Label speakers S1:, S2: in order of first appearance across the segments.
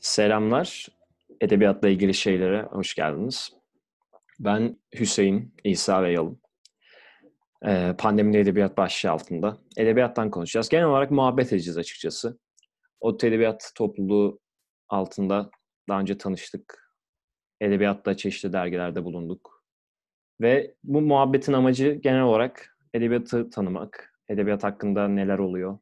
S1: Selamlar. Edebiyatla ilgili şeylere hoş geldiniz. Ben Hüseyin, İsa ve Yalın. Ee, pandemide edebiyat başlığı altında. Edebiyattan konuşacağız. Genel olarak muhabbet edeceğiz açıkçası. O edebiyat topluluğu altında daha önce tanıştık. Edebiyatta çeşitli dergilerde bulunduk. Ve bu muhabbetin amacı genel olarak edebiyatı tanımak, edebiyat hakkında neler oluyor,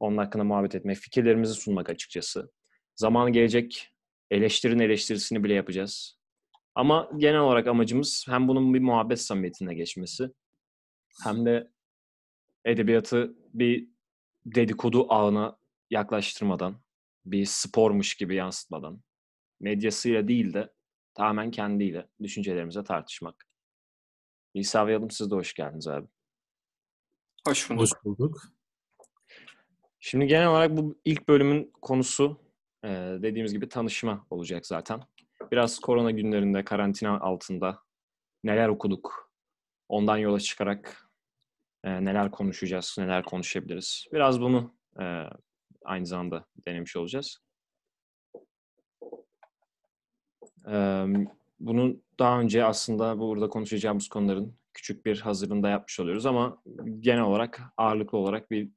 S1: onun hakkında muhabbet etmek, fikirlerimizi sunmak açıkçası. Zamanı gelecek eleştirinin eleştirisini bile yapacağız. Ama genel olarak amacımız hem bunun bir muhabbet samimiyetine geçmesi hem de edebiyatı bir dedikodu ağına yaklaştırmadan, bir spormuş gibi yansıtmadan, medyasıyla değil de tamamen kendiyle düşüncelerimize tartışmak. İsa ve Yalım siz de hoş geldiniz abi.
S2: Hoş bulduk.
S3: Hoş bulduk.
S1: Şimdi genel olarak bu ilk bölümün konusu e, dediğimiz gibi tanışma olacak zaten. Biraz korona günlerinde, karantina altında neler okuduk, ondan yola çıkarak e, neler konuşacağız, neler konuşabiliriz. Biraz bunu e, aynı zamanda denemiş olacağız. E, bunu daha önce aslında burada konuşacağımız konuların küçük bir hazırlığında yapmış oluyoruz ama genel olarak ağırlıklı olarak bir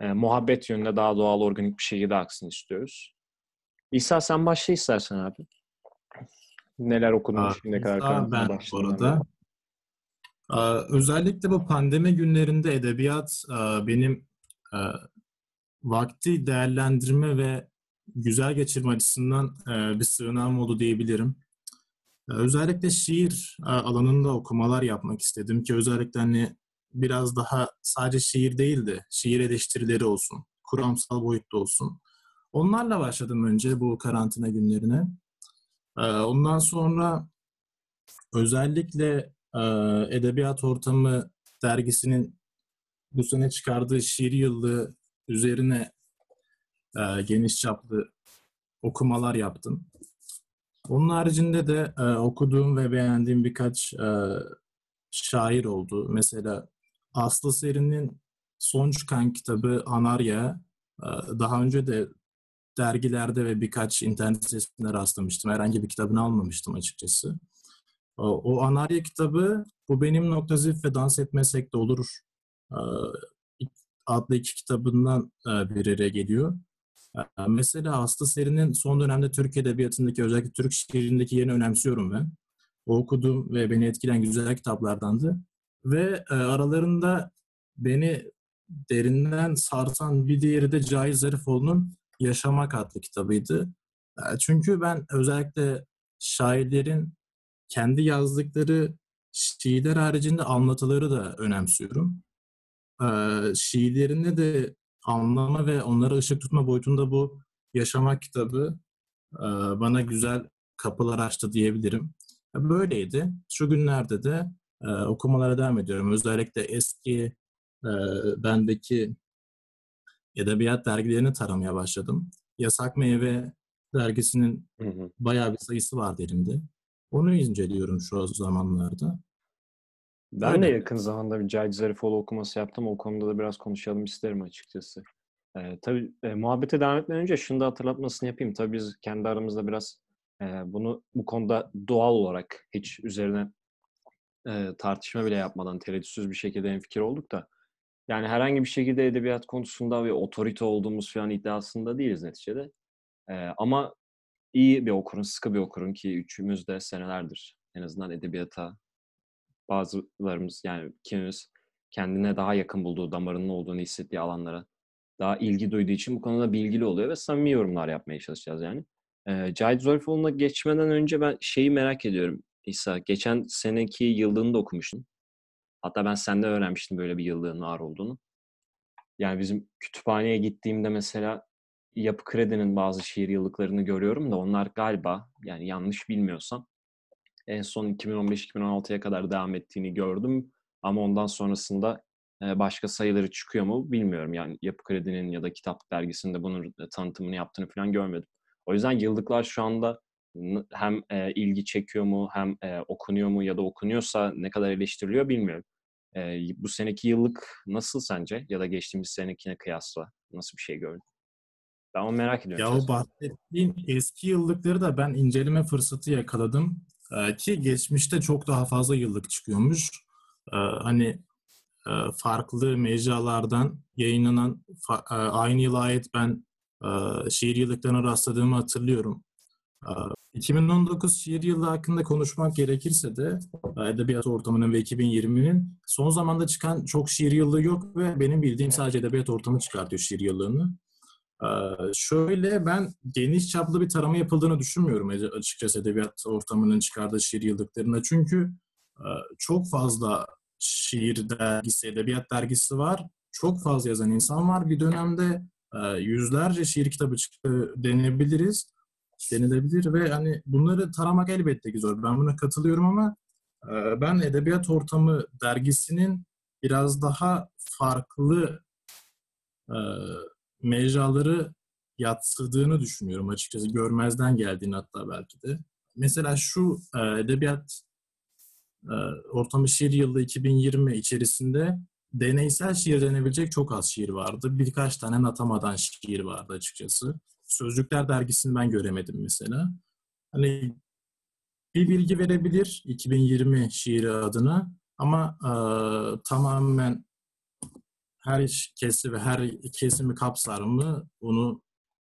S1: e, muhabbet yönünde daha doğal, organik bir şekilde aksın istiyoruz. İsa sen başla istersen abi. Neler okudun
S3: Aa,
S1: şimdiye kadar
S3: İsa ben bu arada. Aa, özellikle bu pandemi günlerinde edebiyat aa, benim aa, vakti değerlendirme ve güzel geçirme açısından aa, bir sığınağım oldu diyebilirim. Özellikle şiir alanında okumalar yapmak istedim ki özellikle hani biraz daha sadece şiir değil de şiir eleştirileri olsun, kuramsal boyutta olsun. Onlarla başladım önce bu karantina günlerine. Aa, Ondan sonra özellikle e, Edebiyat Ortamı dergisinin bu sene çıkardığı şiir yıllığı üzerine e, geniş çaplı okumalar yaptım. Onun haricinde de e, okuduğum ve beğendiğim birkaç şair oldu. Mesela Aslı Seri'nin son çıkan kitabı Anarya. daha önce de dergilerde ve birkaç internet sitesinde rastlamıştım. Herhangi bir kitabını almamıştım açıkçası. O, o Anarya kitabı Bu Benim Nokta Zif ve Dans Etmesek de Olur e, adlı iki kitabından e, bir araya geliyor. E, Mesela Aslı Seri'nin son dönemde Türk Edebiyatı'ndaki özellikle Türk şiirindeki yerini önemsiyorum ben. O okuduğum ve beni etkileyen güzel kitaplardandı. Ve aralarında beni derinden sarsan bir diğeri de Cahit Zarifoğlu'nun Yaşamak adlı kitabıydı. Çünkü ben özellikle şairlerin kendi yazdıkları şiirler haricinde anlatıları da önemsiyorum. Şiirlerinde de anlama ve onlara ışık tutma boyutunda bu Yaşamak kitabı bana güzel kapılar açtı diyebilirim. E, Böyleydi. Şu günlerde de okumalara devam ediyorum. Özellikle eski bendeki edebiyat dergilerini taramaya başladım. Yasak Meyve dergisinin
S1: Hı hı.
S3: bayağı bir sayısı vardı elimde. Onu inceliyorum şu zamanlarda.
S1: Ben de
S3: Öyle.
S1: yakın zamanda bir Cahit Zarifoğlu okuması yaptım. O konuda da biraz konuşalım isterim açıkçası. Ee, tabii e, muhabbete devam etmeden önce şunu da hatırlatmasını yapayım. Tabii biz kendi aramızda biraz e, bunu bu konuda doğal olarak hiç üzerine e, tartışma bile yapmadan tereddütsüz bir şekilde hemfikir olduk da yani herhangi bir şekilde edebiyat konusunda bir otorite olduğumuz falan iddiasında değiliz neticede. E, ama iyi bir okurun, sıkı bir okurun ki üçümüz de senelerdir en azından edebiyata bazılarımız yani kimimiz kendine daha yakın bulduğu, damarının olduğunu hissettiği alanlara daha ilgi duyduğu için bu konuda bilgili oluyor ve samimi yorumlar yapmaya çalışacağız yani. Ee, Cahit Zarifoğlu'na geçmeden önce ben şeyi merak ediyorum İsa. Geçen seneki yıllığını da okumuştun. Hatta ben senden öğrenmiştim böyle bir yıllığın var olduğunu. Yani bizim kütüphaneye gittiğimde mesela Yapı Kredi'nin bazı şiir yıllıklarını görüyorum da onlar galiba yani yanlış bilmiyorsam en son 2015-2016'ya kadar devam ettiğini gördüm. Ama ondan sonrasında e, başka sayıları çıkıyor mu bilmiyorum. Yani Yapı Kredi'nin ya da Kitap Dergisi'nde bunun e, tanıtımını yaptığını falan görmedim. O yüzden yıllıklar şu anda hem e, ilgi çekiyor mu hem okunuyor mu ya da okunuyorsa ne kadar eleştiriliyor bilmiyorum. E, bu seneki yıllık nasıl sence ya da geçtiğimiz senekine kıyasla nasıl bir şey gördün? Ben onu merak ediyorum.
S3: Ya o bahsettiğin eski yıllıkları da ben inceleme fırsatı yakaladım. Ee, ki geçmişte çok daha fazla yıllık çıkıyormuş. Ee, hani e, farklı mecralardan yayınlanan fa- e, aynı yıla ait ben e, şiir yıllıklarına rastladığımı hatırlıyorum. Ee, 2019 şiir yılı hakkında konuşmak gerekirse de e, edebiyat ortamının ve 2020'nin son zamanda çıkan çok şiir yıllığı yok ve benim bildiğim sadece edebiyat ortamı çıkartıyor şiir yıllığını. Ee, şöyle ben geniş çaplı bir tarama yapıldığını düşünmüyorum açıkçası edebiyat ortamının çıkardığı şiir yıllıklarına. Çünkü e, çok fazla şiir dergisi, edebiyat dergisi var. Çok fazla yazan insan var. Bir dönemde e, yüzlerce şiir kitabı çıktı denebiliriz. Denilebilir ve hani bunları taramak elbette ki zor. Ben buna katılıyorum ama e, ben edebiyat ortamı dergisinin biraz daha farklı e, mecraları yatsırdığını düşünüyorum açıkçası. Görmezden geldiğini hatta belki de. Mesela şu e, edebiyat e, ortamı şiir yılı 2020 içerisinde deneysel şiir denebilecek çok az şiir vardı. Birkaç tane natamadan şiir vardı açıkçası. Sözlükler dergisini ben göremedim mesela. Hani bir bilgi verebilir 2020 şiiri adına ama e, tamamen her kesi ve her kesimi kapsar mı onu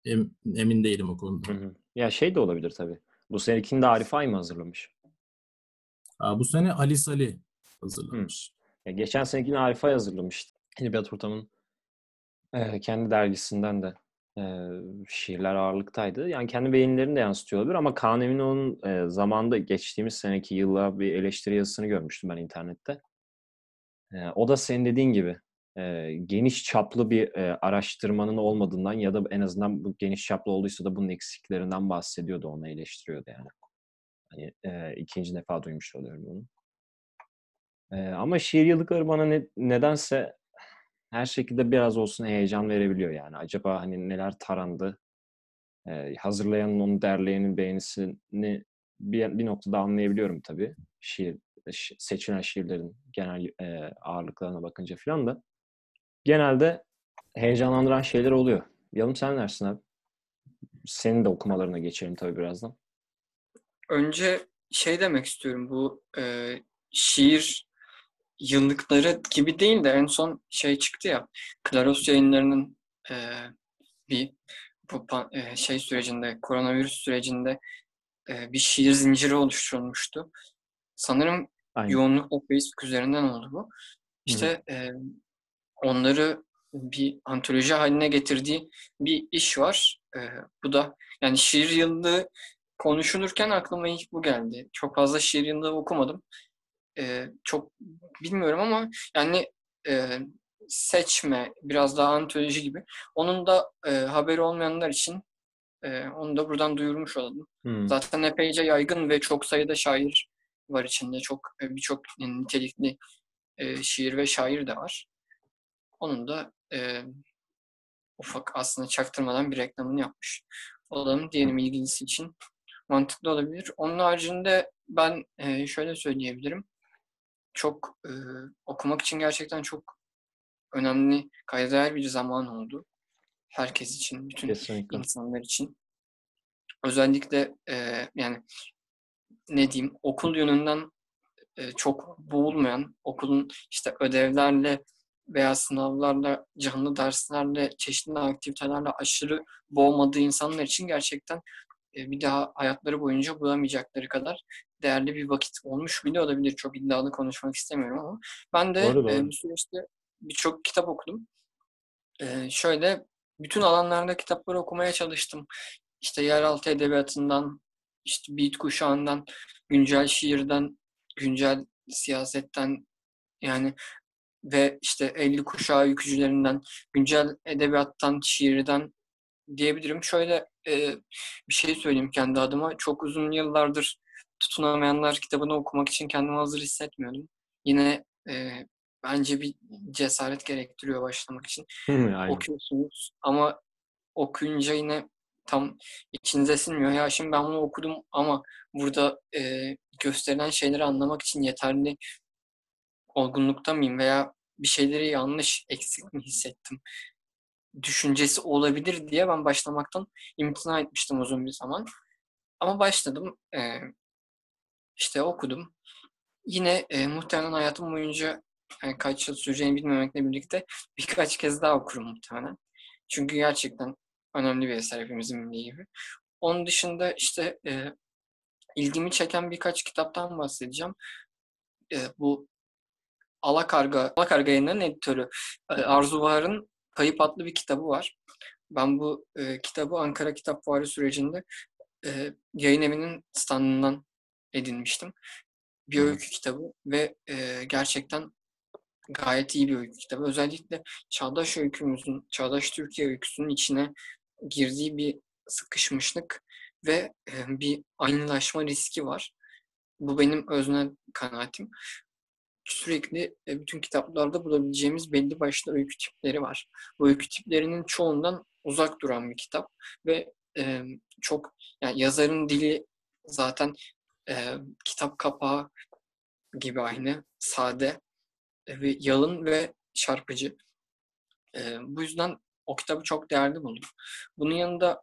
S3: em- emin değilim o konuda.
S1: Hı hı. Ya şey de olabilir tabii. Bu senekini de Arif Ay mı hazırlamış?
S3: Aa, bu sene Ali Sali hazırlamış.
S1: Ya geçen senekini Arif Ay hazırlamıştı. Edebiyat Ortamı'nın e, kendi dergisinden de şiirler ağırlıktaydı. Yani kendi beğenilerini de yansıtıyor olabilir ama Kaan Eminoğlu'nun e, zamanda geçtiğimiz seneki yılla bir eleştiri yazısını görmüştüm ben internette. E, o da senin dediğin gibi e, geniş çaplı bir e, araştırmanın olmadığından ya da en azından bu geniş çaplı olduysa da bunun eksiklerinden bahsediyordu, onu eleştiriyordu yani. Hani e, ikinci defa duymuş oluyorum bunu. E, ama şiir yıllıkları bana ne, nedense her şekilde biraz olsun heyecan verebiliyor yani. Acaba hani neler tarandı? E, hazırlayanın, onu derleyenin beğenisini bir, bir noktada anlayabiliyorum tabii. Şiir, şi- seçilen şiirlerin genel e, ağırlıklarına bakınca falan da. Genelde heyecanlandıran şeyler oluyor. Yalım sen dersin abi? Senin de okumalarına geçelim tabii birazdan.
S2: Önce şey demek istiyorum bu e, şiir yıllıkları gibi değil de en son şey çıktı ya Klaros yayınlarının e, bir bu e, şey sürecinde koronavirüs sürecinde e, bir şiir zinciri oluşturulmuştu. Sanırım
S1: Aynen.
S2: yoğunlukla Facebook üzerinden oldu bu. İşte e, onları bir antoloji haline getirdiği bir iş var. E, bu da yani şiir yıllığı konuşulurken aklıma ilk bu geldi. Çok fazla şiir yıllığı okumadım. E, çok bilmiyorum ama yani e, seçme biraz daha antoloji gibi. Onun da e, haberi olmayanlar için e, onu da buradan duyurmuş olalım.
S1: Hmm.
S2: Zaten epeyce yaygın ve çok sayıda şair var içinde. Çok e, birçok nitelikli e, şiir ve şair de var. Onun da e, ufak aslında çaktırmadan bir reklamını yapmış olalım diyelim ilgilisi için. Mantıklı olabilir. Onun haricinde ben e, şöyle söyleyebilirim. Çok e, okumak için gerçekten çok önemli, kayda değer bir zaman oldu. Herkes için, bütün
S1: Kesinlikle.
S2: insanlar için. Özellikle e, yani ne diyeyim okul yönünden e, çok boğulmayan, okulun işte ödevlerle veya sınavlarla, canlı derslerle, çeşitli aktivitelerle aşırı boğmadığı insanlar için gerçekten bir daha hayatları boyunca bulamayacakları kadar değerli bir vakit olmuş bile olabilir. Çok iddialı konuşmak istemiyorum ama ben de
S1: Doğru,
S2: e, bu süreçte birçok kitap okudum. E, şöyle bütün alanlarda kitapları okumaya çalıştım. İşte yeraltı edebiyatından, işte beat kuşağından, güncel şiirden, güncel siyasetten yani ve işte 50 kuşağı yükücülerinden, güncel edebiyattan, şiirden diyebilirim. Şöyle e, bir şey söyleyeyim kendi adıma. Çok uzun yıllardır tutunamayanlar kitabını okumak için kendimi hazır hissetmiyordum. Yine e, bence bir cesaret gerektiriyor başlamak için
S1: Aynen.
S2: okuyorsunuz ama okuyunca yine tam içinize sinmiyor. Ya şimdi ben bunu okudum ama burada e, gösterilen şeyleri anlamak için yeterli olgunlukta mıyım veya bir şeyleri yanlış, eksik mi hissettim? düşüncesi olabilir diye ben başlamaktan imtina etmiştim uzun bir zaman. Ama başladım. E, işte okudum. Yine e, muhtemelen hayatım boyunca yani kaç yıl süreceğini bilmemekle birlikte birkaç kez daha okurum muhtemelen. Çünkü gerçekten önemli bir eser hepimizin bildiği gibi. Onun dışında işte e, ilgimi çeken birkaç kitaptan bahsedeceğim. E, bu Alakarga, Alakarga yayınlarının editörü e, Arzu Bahar'ın Kayıp adlı bir kitabı var. Ben bu e, kitabı Ankara Kitap Fuarı sürecinde e, yayın evinin standından edinmiştim. Bir öykü kitabı ve e, gerçekten gayet iyi bir öykü kitabı. Özellikle çağdaş öykümüzün, çağdaş Türkiye öyküsünün içine girdiği bir sıkışmışlık ve e, bir aynılaşma riski var. Bu benim öznel kanaatim. Sürekli e, bütün kitaplarda bulabileceğimiz belli başlı öykü tipleri var. Bu öykü tiplerinin çoğundan uzak duran bir kitap ve e, çok yani yazarın dili zaten e, kitap kapağı gibi aynı, sade e, ve yalın ve çarpıcı. E, bu yüzden o kitabı çok değerli buldum. Bunun yanında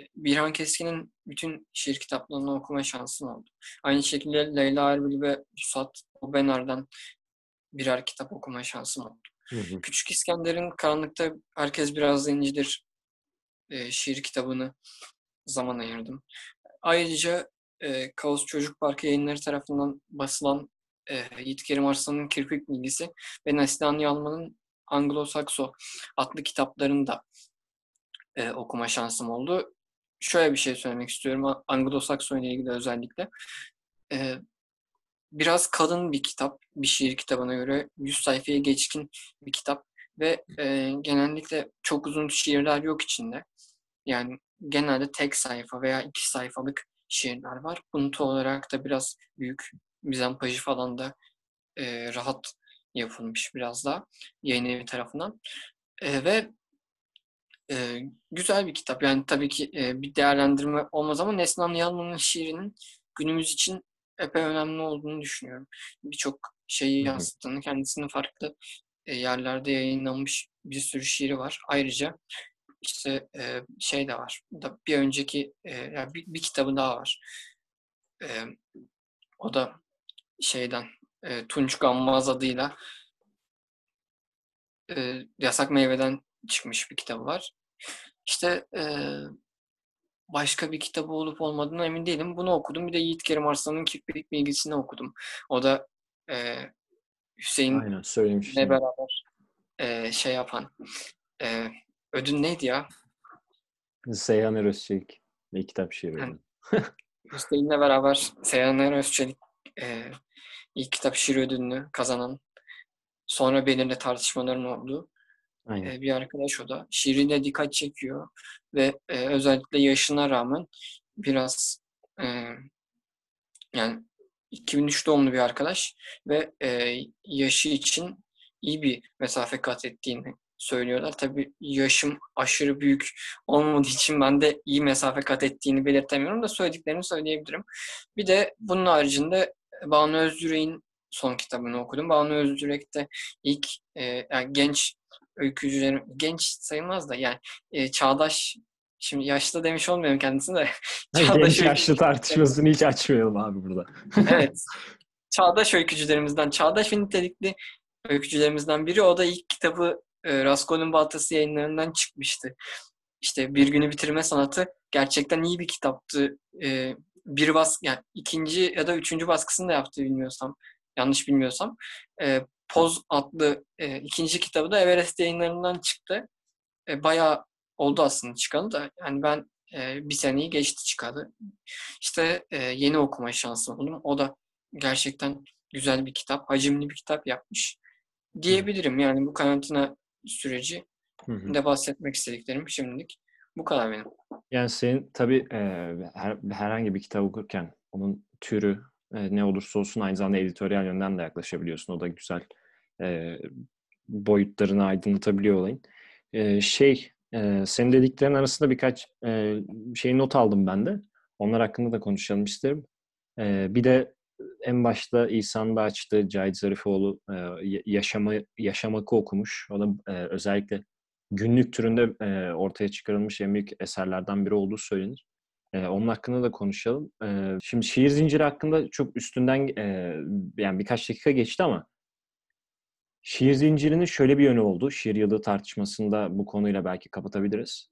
S2: e, Birhan Keskin'in bütün şiir kitaplarını okuma şansım oldu. Aynı şekilde Leyla Erbil ve Pusat Obenar'dan birer kitap okuma şansım oldu. Hı hı. Küçük İskender'in Karanlıkta Herkes Biraz Zencidir e, şiir kitabını zaman ayırdım. Ayrıca e, Kaos Çocuk Parkı yayınları tarafından basılan e, Yiğit Kerim Arslan'ın Kirpik Bilgisi ve Neslihan Yalman'ın Anglo-Sakso adlı kitaplarını da e, okuma şansım oldu. Şöyle bir şey söylemek istiyorum Anglo-Sakso ile ilgili özellikle. E, biraz kalın bir kitap, bir şiir kitabına göre 100 sayfaya geçkin bir kitap ve e, genellikle çok uzun şiirler yok içinde. Yani genelde tek sayfa veya iki sayfalık şiirler var. Bunut olarak da biraz büyük mizampajı falan da e, rahat yapılmış biraz daha yayın evi tarafından. E, ve e, güzel bir kitap. Yani tabii ki e, bir değerlendirme olmaz ama Neslihan Yalman'ın şiirinin günümüz için epey önemli olduğunu düşünüyorum. Birçok şeyi yansıttığını, kendisinin farklı yerlerde yayınlanmış bir sürü şiiri var. Ayrıca işte e, şey de var. Da bir önceki e, yani bir, bir kitabı daha var. E, o da şeyden e, Tunç Gammaz adıyla e, Yasak Meyveden çıkmış bir kitabı var. İşte e, başka bir kitabı olup olmadığına emin değilim. Bunu okudum. Bir de Yiğit Kerim Arslan'ın Kirpik Bilgisi'ni okudum. O da e, Hüseyin'le beraber e, şey yapan e, ödün neydi ya?
S1: Seyhan Özçelik ve kitap şiiri.
S2: Yani, Hüseyin'le beraber Seyhan Özçelik e, ilk kitap şiir ödülünü kazanan sonra belirli tartışmaların olduğu Aynen. E, bir arkadaş o da. Şiirine dikkat çekiyor ve e, özellikle yaşına rağmen biraz e, yani 2003 doğumlu bir arkadaş ve e, yaşı için iyi bir mesafe kat ettiğini söylüyorlar. Tabii yaşım aşırı büyük olmadığı için ben de iyi mesafe kat ettiğini belirtemiyorum da söylediklerini söyleyebilirim. Bir de bunun haricinde Banu Özdürek'in son kitabını okudum. Banu Özdürek de ilk e, yani genç öykücülerim, genç sayılmaz da yani e, çağdaş Şimdi yaşlı demiş olmuyorum kendisine de.
S1: Çağdaş Genç yaşlı tartışmasını hiç açmayalım abi burada.
S2: evet. Çağdaş öykücülerimizden, çağdaş ve nitelikli öykücülerimizden biri. O da ilk kitabı e, Raskol'un Baltası yayınlarından çıkmıştı. İşte Bir Günü Bitirme Sanatı gerçekten iyi bir kitaptı. E, bir bas yani ikinci ya da üçüncü baskısını da yaptı bilmiyorsam. Yanlış bilmiyorsam. E, Poz adlı e, ikinci kitabı da Everest yayınlarından çıktı. E, bayağı oldu aslında çıkalı da. Yani ben e, bir seneyi geçti çıkalı. İşte e, yeni okuma şansı buldum. O da gerçekten güzel bir kitap, hacimli bir kitap yapmış diyebilirim. Yani bu karantina süreci hı hı. de bahsetmek istediklerim şimdilik bu kadar benim.
S1: Yani senin tabii e, her, herhangi bir kitap okurken onun türü e, ne olursa olsun aynı zamanda editoryal yönden de yaklaşabiliyorsun. O da güzel e, boyutlarını aydınlatabiliyor olayın. E, şey, e, senin dediklerin arasında birkaç e, şey not aldım ben de. Onlar hakkında da konuşalım isterim. E, bir de en başta İsa'nın da açtığı Cahit Zarifoğlu e, yaşama, Yaşamak'ı okumuş. O da e, özellikle günlük türünde e, ortaya çıkarılmış en büyük eserlerden biri olduğu söylenir. E, onun hakkında da konuşalım. E, şimdi şiir zinciri hakkında çok üstünden e, yani birkaç dakika geçti ama şiir zincirinin şöyle bir yönü oldu. Şiir yılı tartışmasında bu konuyla belki kapatabiliriz.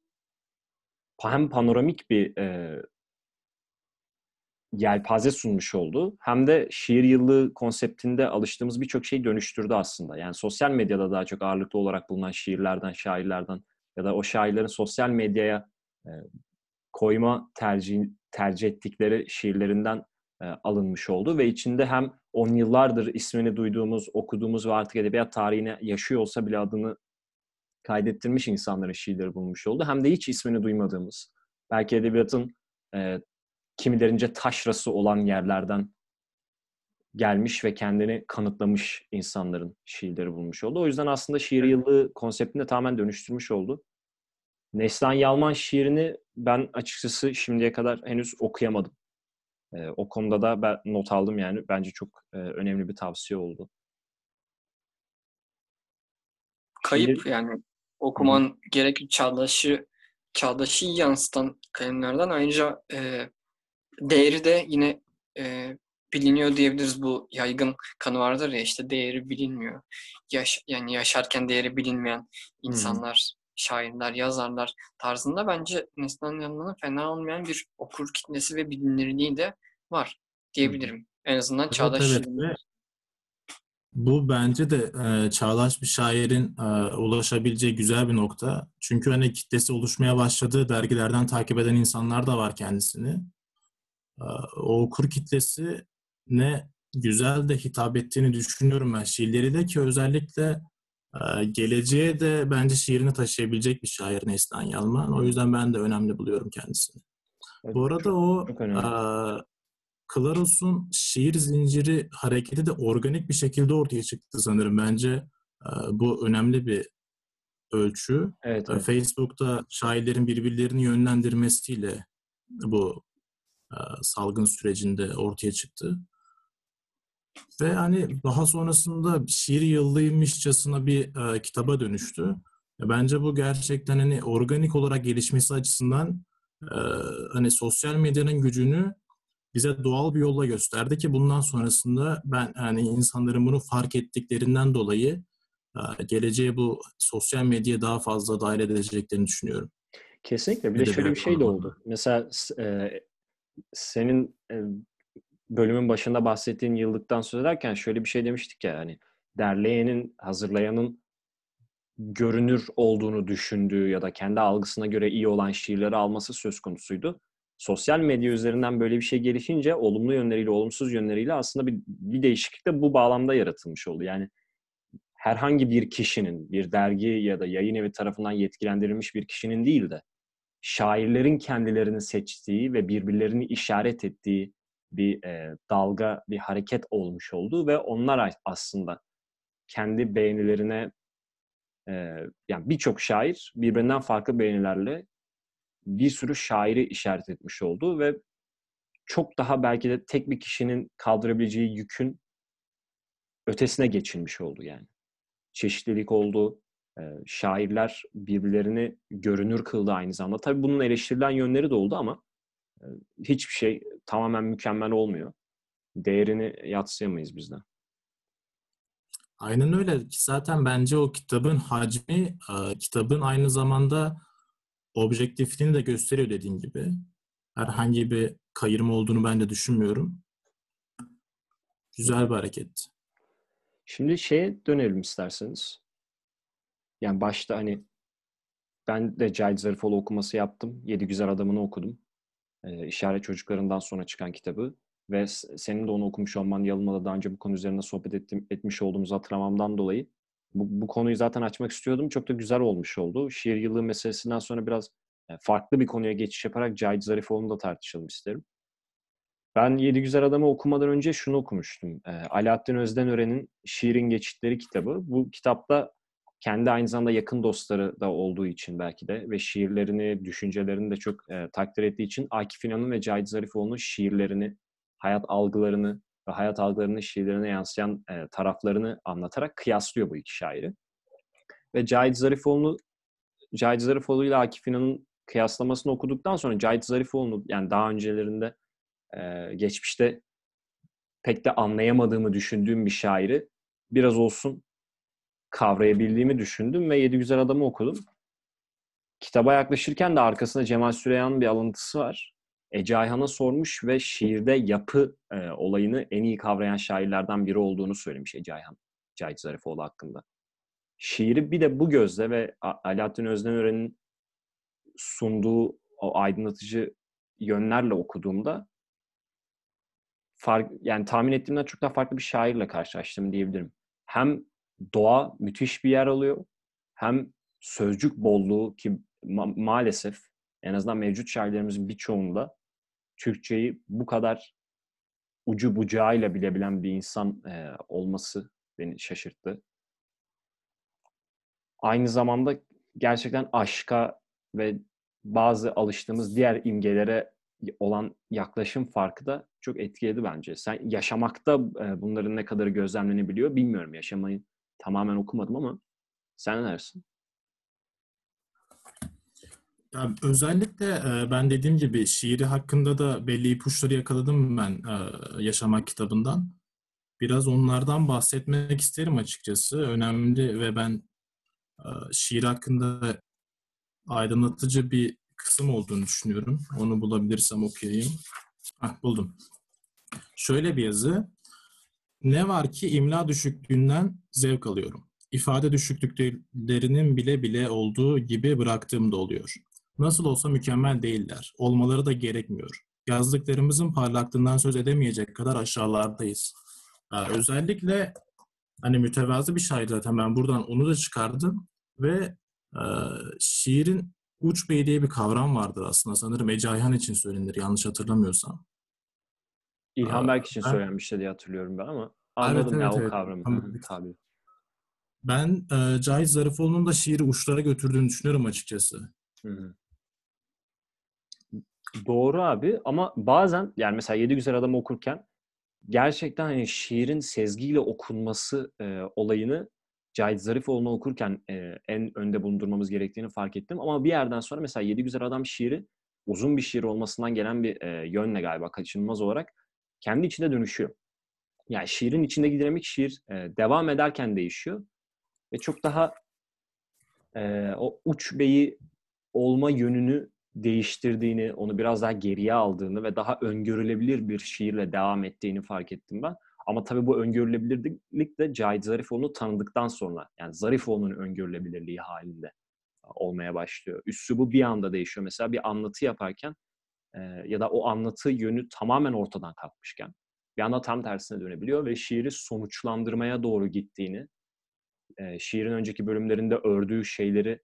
S1: Hem panoramik bir e, yelpaze sunmuş oldu. Hem de şiir yıllığı konseptinde alıştığımız birçok şeyi dönüştürdü aslında. Yani sosyal medyada daha çok ağırlıklı olarak bulunan şiirlerden, şairlerden ya da o şairlerin sosyal medyaya e, koyma tercih tercih ettikleri şiirlerinden e, alınmış oldu ve içinde hem on yıllardır ismini duyduğumuz, okuduğumuz ve artık edebiyat tarihine yaşıyor olsa bile adını kaydettirmiş insanların şiirleri bulunmuş oldu. Hem de hiç ismini duymadığımız, belki edebiyatın e, kimilerince taşrası olan yerlerden gelmiş ve kendini kanıtlamış insanların şiirleri bulmuş oldu. O yüzden aslında şiir yıllığı konseptini tamamen dönüştürmüş oldu. Neslihan Yalman şiirini ben açıkçası şimdiye kadar henüz okuyamadım. E, o konuda da ben not aldım yani. Bence çok e, önemli bir tavsiye oldu.
S2: Kayıp yani okuman Hı-hı. gerek çağdaşı çağdaşı yansıtan kalemlerden ayrıca e, değeri de yine e, biliniyor diyebiliriz bu yaygın kanı vardır ya işte değeri bilinmiyor. Yaş, yani yaşarken değeri bilinmeyen insanlar, hmm. şairler, yazarlar tarzında bence Neslihan Yanlı'nın fena olmayan bir okur kitlesi ve bilinirliği de var diyebilirim. Hmm. En azından evet, çağdaş evet.
S3: Bu bence de e, çağdaş bir şairin e, ulaşabileceği güzel bir nokta. Çünkü hani kitlesi oluşmaya başladığı dergilerden takip eden insanlar da var kendisini o okur kitlesi ne güzel de hitap ettiğini düşünüyorum ben şiirleri de ki özellikle geleceğe de bence şiirini taşıyabilecek bir şair Neslihan Yalman. O yüzden ben de önemli buluyorum kendisini. Evet, Bu arada çok, o çok Claros'un şiir zinciri hareketi de organik bir şekilde ortaya çıktı sanırım. Bence bu önemli bir ölçü. Evet, evet. Facebook'ta şairlerin birbirlerini yönlendirmesiyle bu e, salgın sürecinde ortaya çıktı. Ve hani daha sonrasında şiir yıllıymışçasına bir e, kitaba dönüştü. E, bence bu gerçekten hani organik olarak gelişmesi açısından e, hani sosyal medyanın gücünü bize doğal bir yolla gösterdi ki bundan sonrasında ben hani insanların bunu fark ettiklerinden dolayı e, geleceğe bu sosyal medyaya daha fazla dahil edeceklerini düşünüyorum.
S1: Kesinlikle. Bir de şöyle bir şey de oldu. Mesela e, senin e, bölümün başında bahsettiğin yıllıktan söz ederken şöyle bir şey demiştik ya hani derleyenin, hazırlayanın görünür olduğunu düşündüğü ya da kendi algısına göre iyi olan şiirleri alması söz konusuydu. Sosyal medya üzerinden böyle bir şey gelişince olumlu yönleriyle, olumsuz yönleriyle aslında bir, bir değişiklik de bu bağlamda yaratılmış oldu. Yani herhangi bir kişinin, bir dergi ya da yayın evi tarafından yetkilendirilmiş bir kişinin değil de şairlerin kendilerini seçtiği ve birbirlerini işaret ettiği bir e, dalga, bir hareket olmuş oldu ve onlar aslında kendi beğenilerine e, yani birçok şair birbirinden farklı beğenilerle bir sürü şairi işaret etmiş oldu ve çok daha belki de tek bir kişinin kaldırabileceği yükün ötesine geçilmiş oldu yani. Çeşitlilik oldu, şairler birbirlerini görünür kıldı aynı zamanda. Tabii bunun eleştirilen yönleri de oldu ama hiçbir şey tamamen mükemmel olmuyor. Değerini yatsıyamayız bizden.
S3: Aynen öyle. Zaten bence o kitabın hacmi, kitabın aynı zamanda objektifliğini de gösteriyor dediğim gibi. Herhangi bir kayırma olduğunu ben de düşünmüyorum. Güzel bir hareket.
S1: Şimdi şeye dönelim isterseniz yani başta hani ben de Cahit Zarifoğlu okuması yaptım. Yedi Güzel Adamını okudum. Ee, İşaret Çocuklarından sonra çıkan kitabı. Ve senin de onu okumuş olman Yalınma'da daha önce bu konu üzerinde sohbet ettim, etmiş olduğumuzu hatırlamamdan dolayı bu, bu konuyu zaten açmak istiyordum. Çok da güzel olmuş oldu. Şiir yıllığı meselesinden sonra biraz e, farklı bir konuya geçiş yaparak Cahit Zarifoğlu'nu da tartışalım isterim. Ben Yedi Güzel Adamı okumadan önce şunu okumuştum. E, Alaaddin Özdenören'in Şiirin Geçitleri kitabı. Bu kitapta kendi aynı zamanda yakın dostları da olduğu için belki de ve şiirlerini, düşüncelerini de çok e, takdir ettiği için Akif İnan'ın ve Cahit Zarifoğlu'nun şiirlerini, hayat algılarını ve hayat algılarını şiirlerine yansıyan e, taraflarını anlatarak kıyaslıyor bu iki şairi. Ve Cahit Zarifoğlu'nu Cahit Zarifoğlu ile Akif İnan'ın kıyaslamasını okuduktan sonra Cahit Zarifoğlu'nu yani daha öncelerinde e, geçmişte pek de anlayamadığımı düşündüğüm bir şairi biraz olsun kavrayabildiğimi düşündüm ve Yedi Güzel Adam'ı okudum. Kitaba yaklaşırken de arkasında Cemal Süreyya'nın bir alıntısı var. Ece Ayhan'a sormuş ve şiirde yapı e, olayını en iyi kavrayan şairlerden biri olduğunu söylemiş Ece Ayhan, Cahit Zarifoğlu hakkında. Şiiri bir de bu gözle ve Alaaddin Özdenören'in sunduğu o aydınlatıcı yönlerle okuduğumda fark, yani tahmin ettiğimden çok daha farklı bir şairle karşılaştım diyebilirim. Hem doğa müthiş bir yer alıyor, hem sözcük bolluğu ki ma- maalesef en azından mevcut şairlerimizin birçoğunda Türkçeyi bu kadar ucu bucağıyla bilebilen bir insan e, olması beni şaşırttı. Aynı zamanda gerçekten aşka ve bazı alıştığımız diğer imgelere olan yaklaşım farkı da çok etkiledi bence. Sen yaşamakta e, bunların ne kadarı gözlemlenebiliyor bilmiyorum. Yaşamayı tamamen okumadım ama sen ne dersin?
S3: Ya özellikle e, ben dediğim gibi şiiri hakkında da belli ipuçları yakaladım ben e, Yaşamak kitabından. Biraz onlardan bahsetmek isterim açıkçası. Önemli ve ben e, şiir hakkında aydınlatıcı bir kısım olduğunu düşünüyorum. Onu bulabilirsem okuyayım. Hah, buldum. Şöyle bir yazı. Ne var ki imla düşüklüğünden zevk alıyorum. İfade düşüklüklerinin bile bile olduğu gibi bıraktığım da oluyor. Nasıl olsa mükemmel değiller. Olmaları da gerekmiyor. Yazdıklarımızın parlaklığından söz edemeyecek kadar aşağılardayız. Yani özellikle hani mütevazı bir şair zaten ben buradan onu da çıkardım ve e, şiirin uç bey diye bir kavram vardır aslında. Sanırım Ece Ayhan için söylenir yanlış hatırlamıyorsam.
S1: İlhan Berk için söylenmişti diye hatırlıyorum ben ama anladım evet, ya evet, o kavramı. Evet. Tabii.
S3: Ben e, Cahit Zarifoğlu'nun da şiiri uçlara götürdüğünü düşünüyorum açıkçası. Hı-hı.
S1: Doğru abi ama bazen yani mesela Yedi Güzel Adam okurken gerçekten hani şiirin sezgiyle okunması e, olayını Cahit Zarifoğlu'nu okurken e, en önde bulundurmamız gerektiğini fark ettim. Ama bir yerden sonra mesela Yedi Güzel Adam şiiri uzun bir şiir olmasından gelen bir e, yönle galiba kaçınılmaz olarak kendi içinde dönüşüyor. Yani şiirin içindeki dinamik şiir e, devam ederken değişiyor. Ve çok daha e, o uç beyi olma yönünü değiştirdiğini, onu biraz daha geriye aldığını ve daha öngörülebilir bir şiirle devam ettiğini fark ettim ben. Ama tabii bu öngörülebilirlik de Cahit Zarifoğlu'nu tanıdıktan sonra, yani Zarifoğlu'nun öngörülebilirliği halinde olmaya başlıyor. Üslubu bir anda değişiyor. Mesela bir anlatı yaparken ya da o anlatı yönü tamamen ortadan kalkmışken bir anda tam tersine dönebiliyor ve şiiri sonuçlandırmaya doğru gittiğini, şiirin önceki bölümlerinde ördüğü şeyleri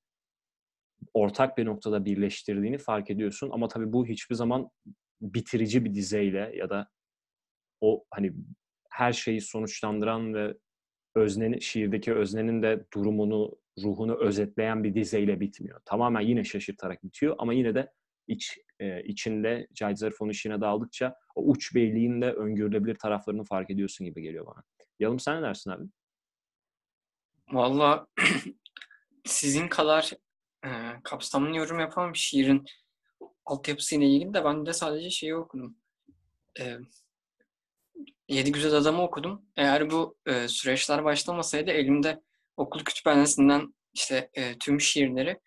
S1: ortak bir noktada birleştirdiğini fark ediyorsun. Ama tabii bu hiçbir zaman bitirici bir dizeyle ya da o hani her şeyi sonuçlandıran ve öznenin, şiirdeki öznenin de durumunu, ruhunu özetleyen bir dizeyle bitmiyor. Tamamen yine şaşırtarak bitiyor ama yine de iç e, içinde Cahit Zarifoğlu'nun işine daldıkça o uç beyliğin de öngörülebilir taraflarını fark ediyorsun gibi geliyor bana. Yalım sen ne dersin abi?
S2: Valla sizin kadar e, kapsamlı yorum yapamam şiirin altyapısıyla ilgili de ben de sadece şeyi okudum. E, Yedi Güzel Adam'ı okudum. Eğer bu e, süreçler başlamasaydı elimde okul kütüphanesinden işte e, tüm şiirleri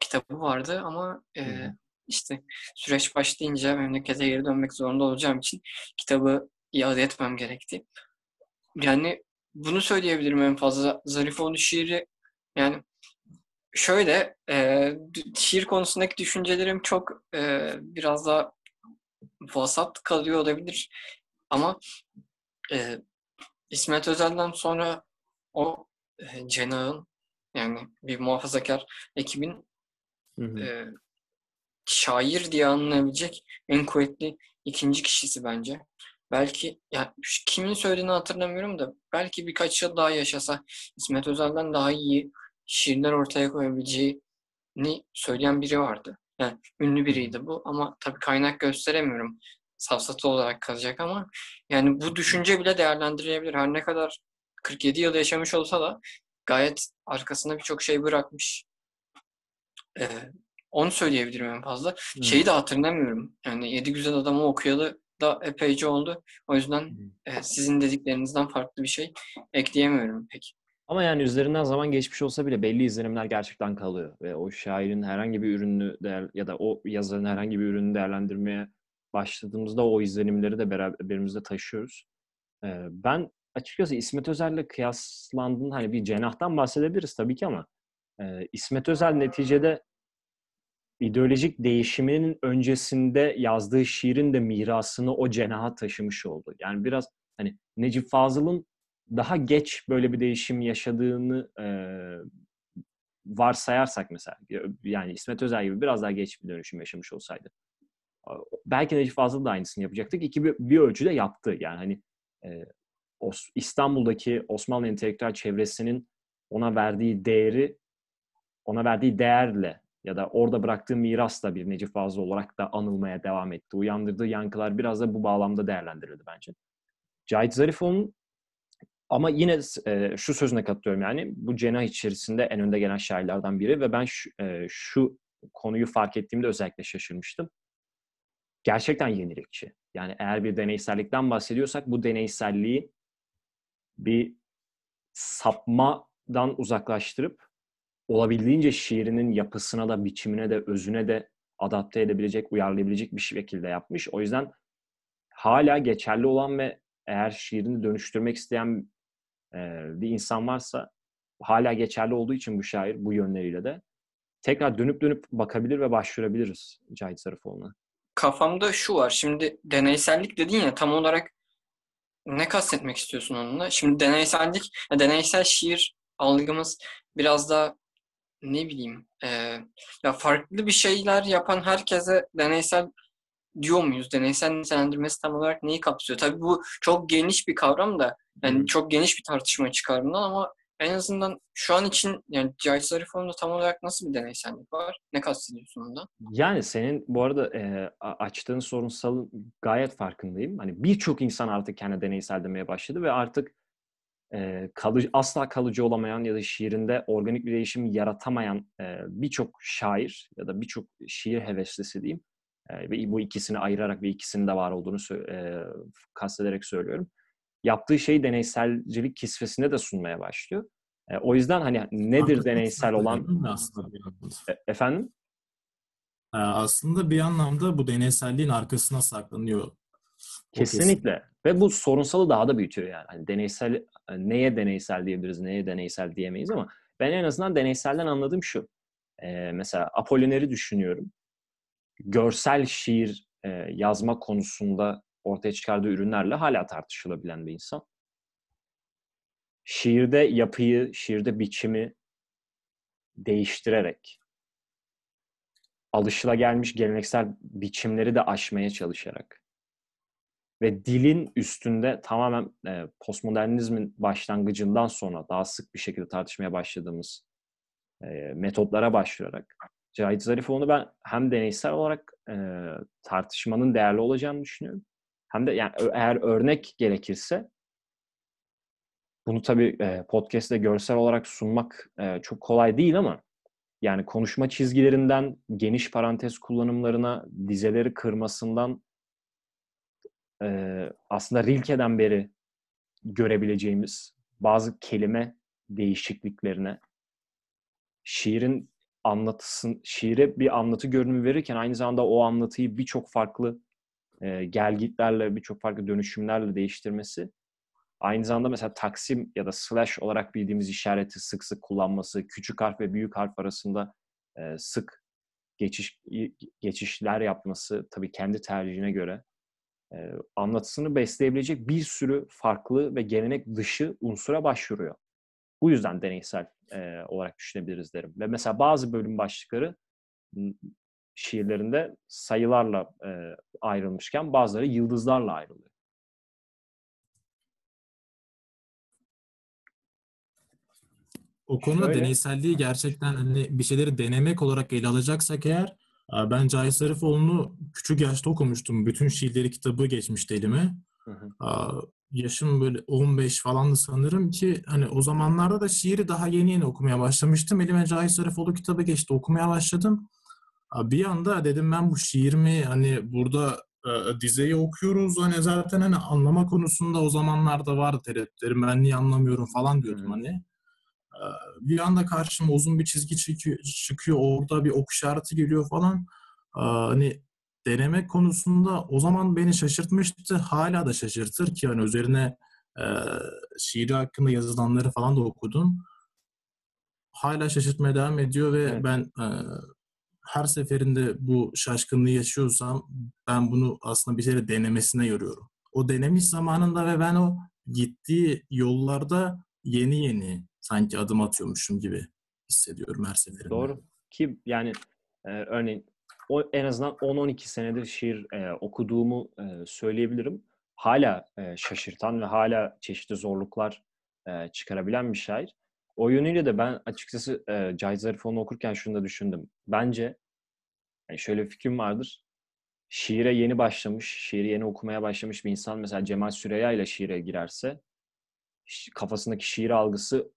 S2: kitabı vardı ama e, işte süreç başlayınca memlekete geri dönmek zorunda olacağım için kitabı iade etmem gerekti. Yani bunu söyleyebilirim en fazla. Zarifoğlu şiiri yani şöyle e, şiir konusundaki düşüncelerim çok e, biraz daha vasat kalıyor olabilir. Ama e, İsmet Özel'den sonra o e, cenahın yani bir muhafazakar ekibin hı hı. E, şair diye anlayabilecek en kuvvetli ikinci kişisi bence. Belki yani kimin söylediğini hatırlamıyorum da belki birkaç yıl daha yaşasa İsmet Özel'den daha iyi şiirler ortaya koyabileceğini söyleyen biri vardı. Yani ünlü biriydi bu ama tabii kaynak gösteremiyorum. Safsatı olarak kalacak ama yani bu düşünce bile değerlendirilebilir. Her ne kadar 47 yıl yaşamış olsa da gayet arkasında birçok şey bırakmış. Ee, onu söyleyebilirim en fazla.
S1: Hı.
S2: Şeyi de hatırlamıyorum. Yani Yedi Güzel Adam'ı okuyalı da epeyce oldu. O yüzden e, sizin dediklerinizden farklı bir şey ekleyemiyorum pek.
S1: Ama yani üzerinden zaman geçmiş olsa bile belli izlenimler gerçekten kalıyor. Ve o şairin herhangi bir ürünü değer, ya da o yazarın herhangi bir ürünü değerlendirmeye başladığımızda o izlenimleri de beraberimizde taşıyoruz. Ee, ben açıkçası İsmet Özel'le kıyaslandığında hani bir cenahtan bahsedebiliriz tabii ki ama e, İsmet Özel neticede ideolojik değişiminin öncesinde yazdığı şiirin de mirasını o cenaha taşımış oldu. Yani biraz hani Necip Fazıl'ın daha geç böyle bir değişim yaşadığını e, varsayarsak mesela yani İsmet Özel gibi biraz daha geç bir dönüşüm yaşamış olsaydı belki Necip Fazıl da aynısını yapacaktık. İki bir, bir ölçüde yaptı. Yani hani e, Os, İstanbul'daki Osmanlı entelektüel çevresinin ona verdiği değeri ona verdiği değerle ya da orada bıraktığı mirasla bir Necip Fazıl olarak da anılmaya devam etti. Uyandırdığı yankılar biraz da bu bağlamda değerlendirildi bence. Cahit Zarifoğlu'nun ama yine e, şu sözüne katılıyorum yani bu cenah içerisinde en önde gelen şairlerden biri ve ben şu, e, şu konuyu fark ettiğimde özellikle şaşırmıştım. Gerçekten yenilikçi. Yani eğer bir deneysellikten bahsediyorsak bu deneyselliği bir sapmadan uzaklaştırıp olabildiğince şiirinin yapısına da, biçimine de, özüne de adapte edebilecek, uyarlayabilecek bir şekilde yapmış. O yüzden hala geçerli olan ve eğer şiirini dönüştürmek isteyen e, bir insan varsa hala geçerli olduğu için bu şair bu yönleriyle de tekrar dönüp dönüp bakabilir ve başvurabiliriz Cahit Sarıfoğlu'na.
S2: Kafamda şu var. Şimdi deneysellik dedin ya tam olarak ne kastetmek istiyorsun onunla? Şimdi deneysellik, deneysel şiir algımız biraz da ne bileyim e, ya farklı bir şeyler yapan herkese deneysel diyor muyuz? Deneysel nitelendirmesi tam olarak neyi kapsıyor? Tabii bu çok geniş bir kavram da yani çok geniş bir tartışma çıkar bundan ama en azından şu an için yani Cahit Zarifoğlu'nda tam olarak nasıl bir deneysellik var? Ne kastediyorsun ondan?
S1: Yani senin bu arada e, açtığın sorunsalın gayet farkındayım. Hani birçok insan artık kendi deneysel demeye başladı ve artık e, kalıcı, asla kalıcı olamayan ya da şiirinde organik bir değişim yaratamayan e, birçok şair ya da birçok şiir heveslisi diyeyim e, ve bu ikisini ayırarak ve ikisinin de var olduğunu e, kastederek söylüyorum. Yaptığı şeyi deneyselcilik kisvesine de sunmaya başlıyor. E, o yüzden hani nedir deneysel olan...
S3: Aslında
S1: e, efendim?
S3: Aslında bir anlamda bu deneyselliğin arkasına saklanıyor.
S1: Kesinlikle. Ve bu sorunsalı daha da büyütüyor yani. Hani deneysel neye deneysel diyebiliriz, neye deneysel diyemeyiz ama ben en azından deneyselden anladığım şu. Ee, mesela Apollinaire düşünüyorum. Görsel şiir e, yazma konusunda ortaya çıkardığı ürünlerle hala tartışılabilen bir insan. Şiirde yapıyı, şiirde biçimi değiştirerek, alışılagelmiş geleneksel biçimleri de aşmaya çalışarak, ve dilin üstünde tamamen e, postmodernizmin başlangıcından sonra daha sık bir şekilde tartışmaya başladığımız e, metotlara başvurarak Cahit Zarifoğlu'nu ben hem deneysel olarak e, tartışmanın değerli olacağını düşünüyorum. Hem de yani eğer örnek gerekirse bunu tabii e, podcast'te görsel olarak sunmak e, çok kolay değil ama yani konuşma çizgilerinden geniş parantez kullanımlarına, dizeleri kırmasından e, aslında Rilke'den beri görebileceğimiz bazı kelime değişikliklerine şiirin anlatısın şiire bir anlatı görünümü verirken aynı zamanda o anlatıyı birçok farklı e, gelgitlerle, birçok farklı dönüşümlerle değiştirmesi aynı zamanda mesela taksim ya da slash olarak bildiğimiz işareti sık sık kullanması, küçük harf ve büyük harf arasında e, sık geçiş geçişler yapması tabii kendi tercihine göre anlatısını besleyebilecek bir sürü farklı ve gelenek dışı unsura başvuruyor. Bu yüzden deneysel e, olarak düşünebiliriz derim. Ve mesela bazı bölüm başlıkları şiirlerinde sayılarla e, ayrılmışken bazıları yıldızlarla ayrılıyor.
S3: O konuda Şöyle, deneyselliği gerçekten hani bir şeyleri denemek olarak ele alacaksak eğer ben Cahit Zarifoğlu'nu küçük yaşta okumuştum. Bütün şiirleri kitabı geçmişti elime. Hı hı. yaşım böyle 15 falandı sanırım ki hani o zamanlarda da şiiri daha yeni yeni okumaya başlamıştım. Elime Cahit Zarifoğlu kitabı geçti. Okumaya başladım. Bir anda dedim ben bu şiir mi hani burada e, dizeyi okuyoruz hani zaten hani anlama konusunda o zamanlarda vardı tereddütlerim ben niye anlamıyorum falan diyordum hani. Bir anda karşıma uzun bir çizgi çıkıyor, orada bir ok işareti geliyor falan. Hani deneme konusunda o zaman beni şaşırtmıştı. Hala da şaşırtır ki hani üzerine e, şiiri hakkında yazılanları falan da okudum. Hala şaşırtmaya devam ediyor ve evet. ben e, her seferinde bu şaşkınlığı yaşıyorsam ben bunu aslında bir şeyle denemesine yoruyorum. O denemiş zamanında ve ben o gittiği yollarda yeni yeni sanki adım atıyormuşum gibi hissediyorum her seferinde.
S1: Doğru. Ki yani e, örneğin o en azından 10-12 senedir şiir e, okuduğumu e, söyleyebilirim. Hala e, şaşırtan ve hala çeşitli zorluklar e, çıkarabilen bir şair. O yönüyle de ben açıkçası e, Cahit Zarifoğlu'nu okurken şunu da düşündüm. Bence yani şöyle bir fikrim vardır. Şiire yeni başlamış, şiiri yeni okumaya başlamış bir insan mesela Cemal Süreya ile şiire girerse kafasındaki şiir algısı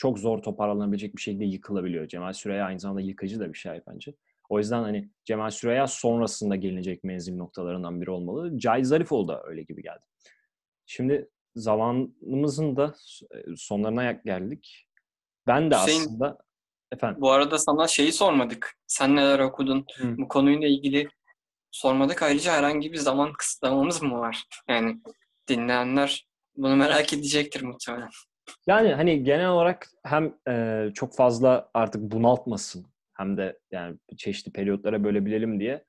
S1: çok zor toparlanabilecek bir şekilde yıkılabiliyor. Cemal Süreya aynı zamanda yıkıcı da bir şair bence. O yüzden hani Cemal Süreya sonrasında gelinecek menzil noktalarından biri olmalı. Cahit Zarifoğlu da öyle gibi geldi. Şimdi zamanımızın da e, sonlarına geldik. Ben de Hüseyin, aslında efendim.
S2: Bu arada sana şeyi sormadık. Sen neler okudun? Hı. Bu konuyla ilgili sormadık. Ayrıca herhangi bir zaman kısıtlamamız mı var? Yani dinleyenler bunu merak edecektir muhtemelen.
S1: Yani hani genel olarak hem e, çok fazla artık bunaltmasın hem de yani çeşitli periyotlara bölebilelim diye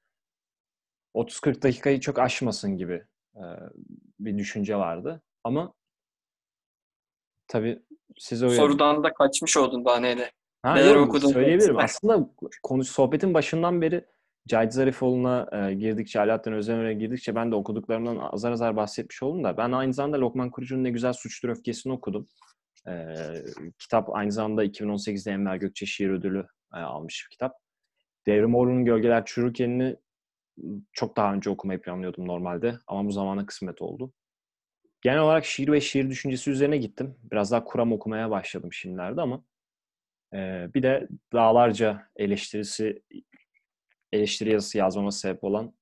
S1: 30-40 dakikayı çok aşmasın gibi e, bir düşünce vardı. Ama tabii siz öyle...
S2: Sorudan da kaçmış oldun daha neyle.
S1: Ha, Neler yok, okudun? Söyleyebilirim. Aslında konuş, sohbetin başından beri Cahit Zarifoğlu'na e, girdikçe, Alaaddin Özdemire girdikçe ben de okuduklarımdan azar azar bahsetmiş oldum da ben aynı zamanda Lokman Kurucu'nun Ne Güzel Suçtur Öfkesi'ni okudum. E, kitap aynı zamanda 2018'de Enver Gökçe Şiir Ödülü e, almış bir kitap. Devrim Orhun'un Gölgeler Çürürken'ini çok daha önce okumayı planlıyordum normalde ama bu zamana kısmet oldu. Genel olarak şiir ve şiir düşüncesi üzerine gittim. Biraz daha kuram okumaya başladım şimdilerde ama e, bir de dağlarca eleştirisi eleştiri yazısı yazmama sebep olan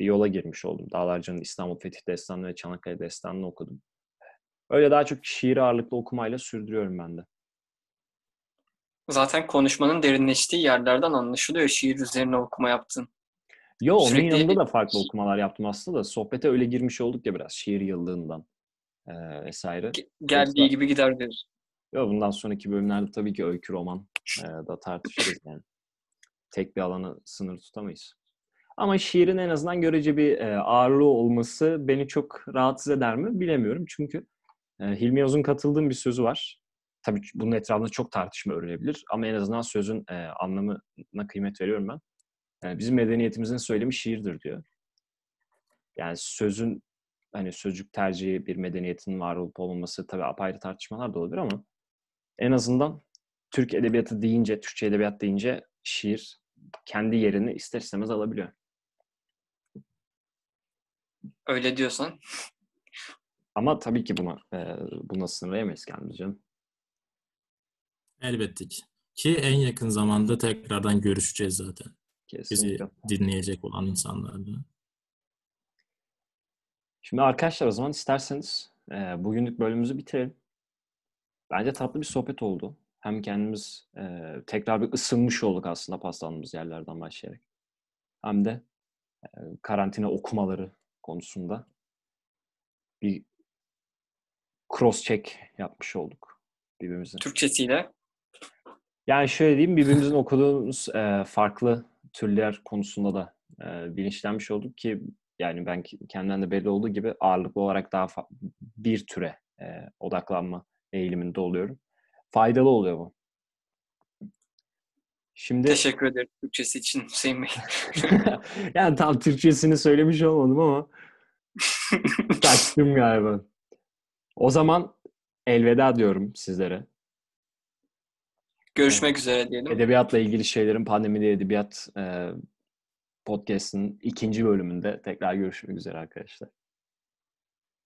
S1: bir yola girmiş oldum. Dağlarca'nın İstanbul Fetih Destanı ve Çanakkale Destanı'nı okudum. Öyle daha çok şiir ağırlıklı okumayla sürdürüyorum ben de.
S2: Zaten konuşmanın derinleştiği yerlerden anlaşılıyor şiir üzerine okuma yaptın.
S1: Yo onun Sürekli... yanında da farklı okumalar yaptım aslında da sohbete öyle girmiş olduk ya biraz şiir yıllığından e, vesaire.
S2: Geldiği Yoksa... gibi gider diyoruz.
S1: Yo bundan sonraki bölümlerde tabii ki öykü roman e, da tartışırız yani. Tek bir alanı sınır tutamayız. Ama şiirin en azından görece bir e, ağırlığı olması beni çok rahatsız eder mi bilemiyorum. Çünkü Hilmi Yoz'un katıldığım bir sözü var. Tabii bunun etrafında çok tartışma örülebilir ama en azından sözün e, anlamına kıymet veriyorum ben. Yani bizim medeniyetimizin söylemi şiirdir diyor. Yani sözün hani sözcük tercihi bir medeniyetin var olup olmaması tabii apayrı tartışmalar da olabilir ama en azından Türk edebiyatı deyince, Türkçe edebiyat deyince şiir kendi yerini ister istemez alabiliyor.
S2: Öyle diyorsan.
S1: Ama tabii ki buna e, buna sınırlayamayız kendimizi canım.
S3: Elbette ki. Ki en yakın zamanda tekrardan görüşeceğiz zaten. Kesinlikle. Bizi dinleyecek olan insanlarla.
S1: Şimdi arkadaşlar o zaman isterseniz e, bugünlük bölümümüzü bitirelim. Bence tatlı bir sohbet oldu. Hem kendimiz e, tekrar bir ısınmış olduk aslında paslandığımız yerlerden başlayarak. Hem de e, karantina okumaları konusunda bir cross check yapmış olduk birbirimizin.
S2: Türkçesiyle?
S1: Yani şöyle diyeyim birbirimizin okuduğumuz e, farklı türler konusunda da e, bilinçlenmiş olduk ki yani ben kendimden de belli olduğu gibi ağırlıklı olarak daha bir türe e, odaklanma eğiliminde oluyorum. Faydalı oluyor bu.
S2: Şimdi Teşekkür ederim Türkçesi için Hüseyin Bey.
S1: yani tam Türkçesini söylemiş olmadım ama kaçtım galiba. O zaman elveda diyorum sizlere.
S2: Görüşmek üzere diyelim.
S1: Edebiyatla ilgili şeylerin Pandemide Edebiyat e, podcast'ın ikinci bölümünde tekrar görüşmek üzere arkadaşlar.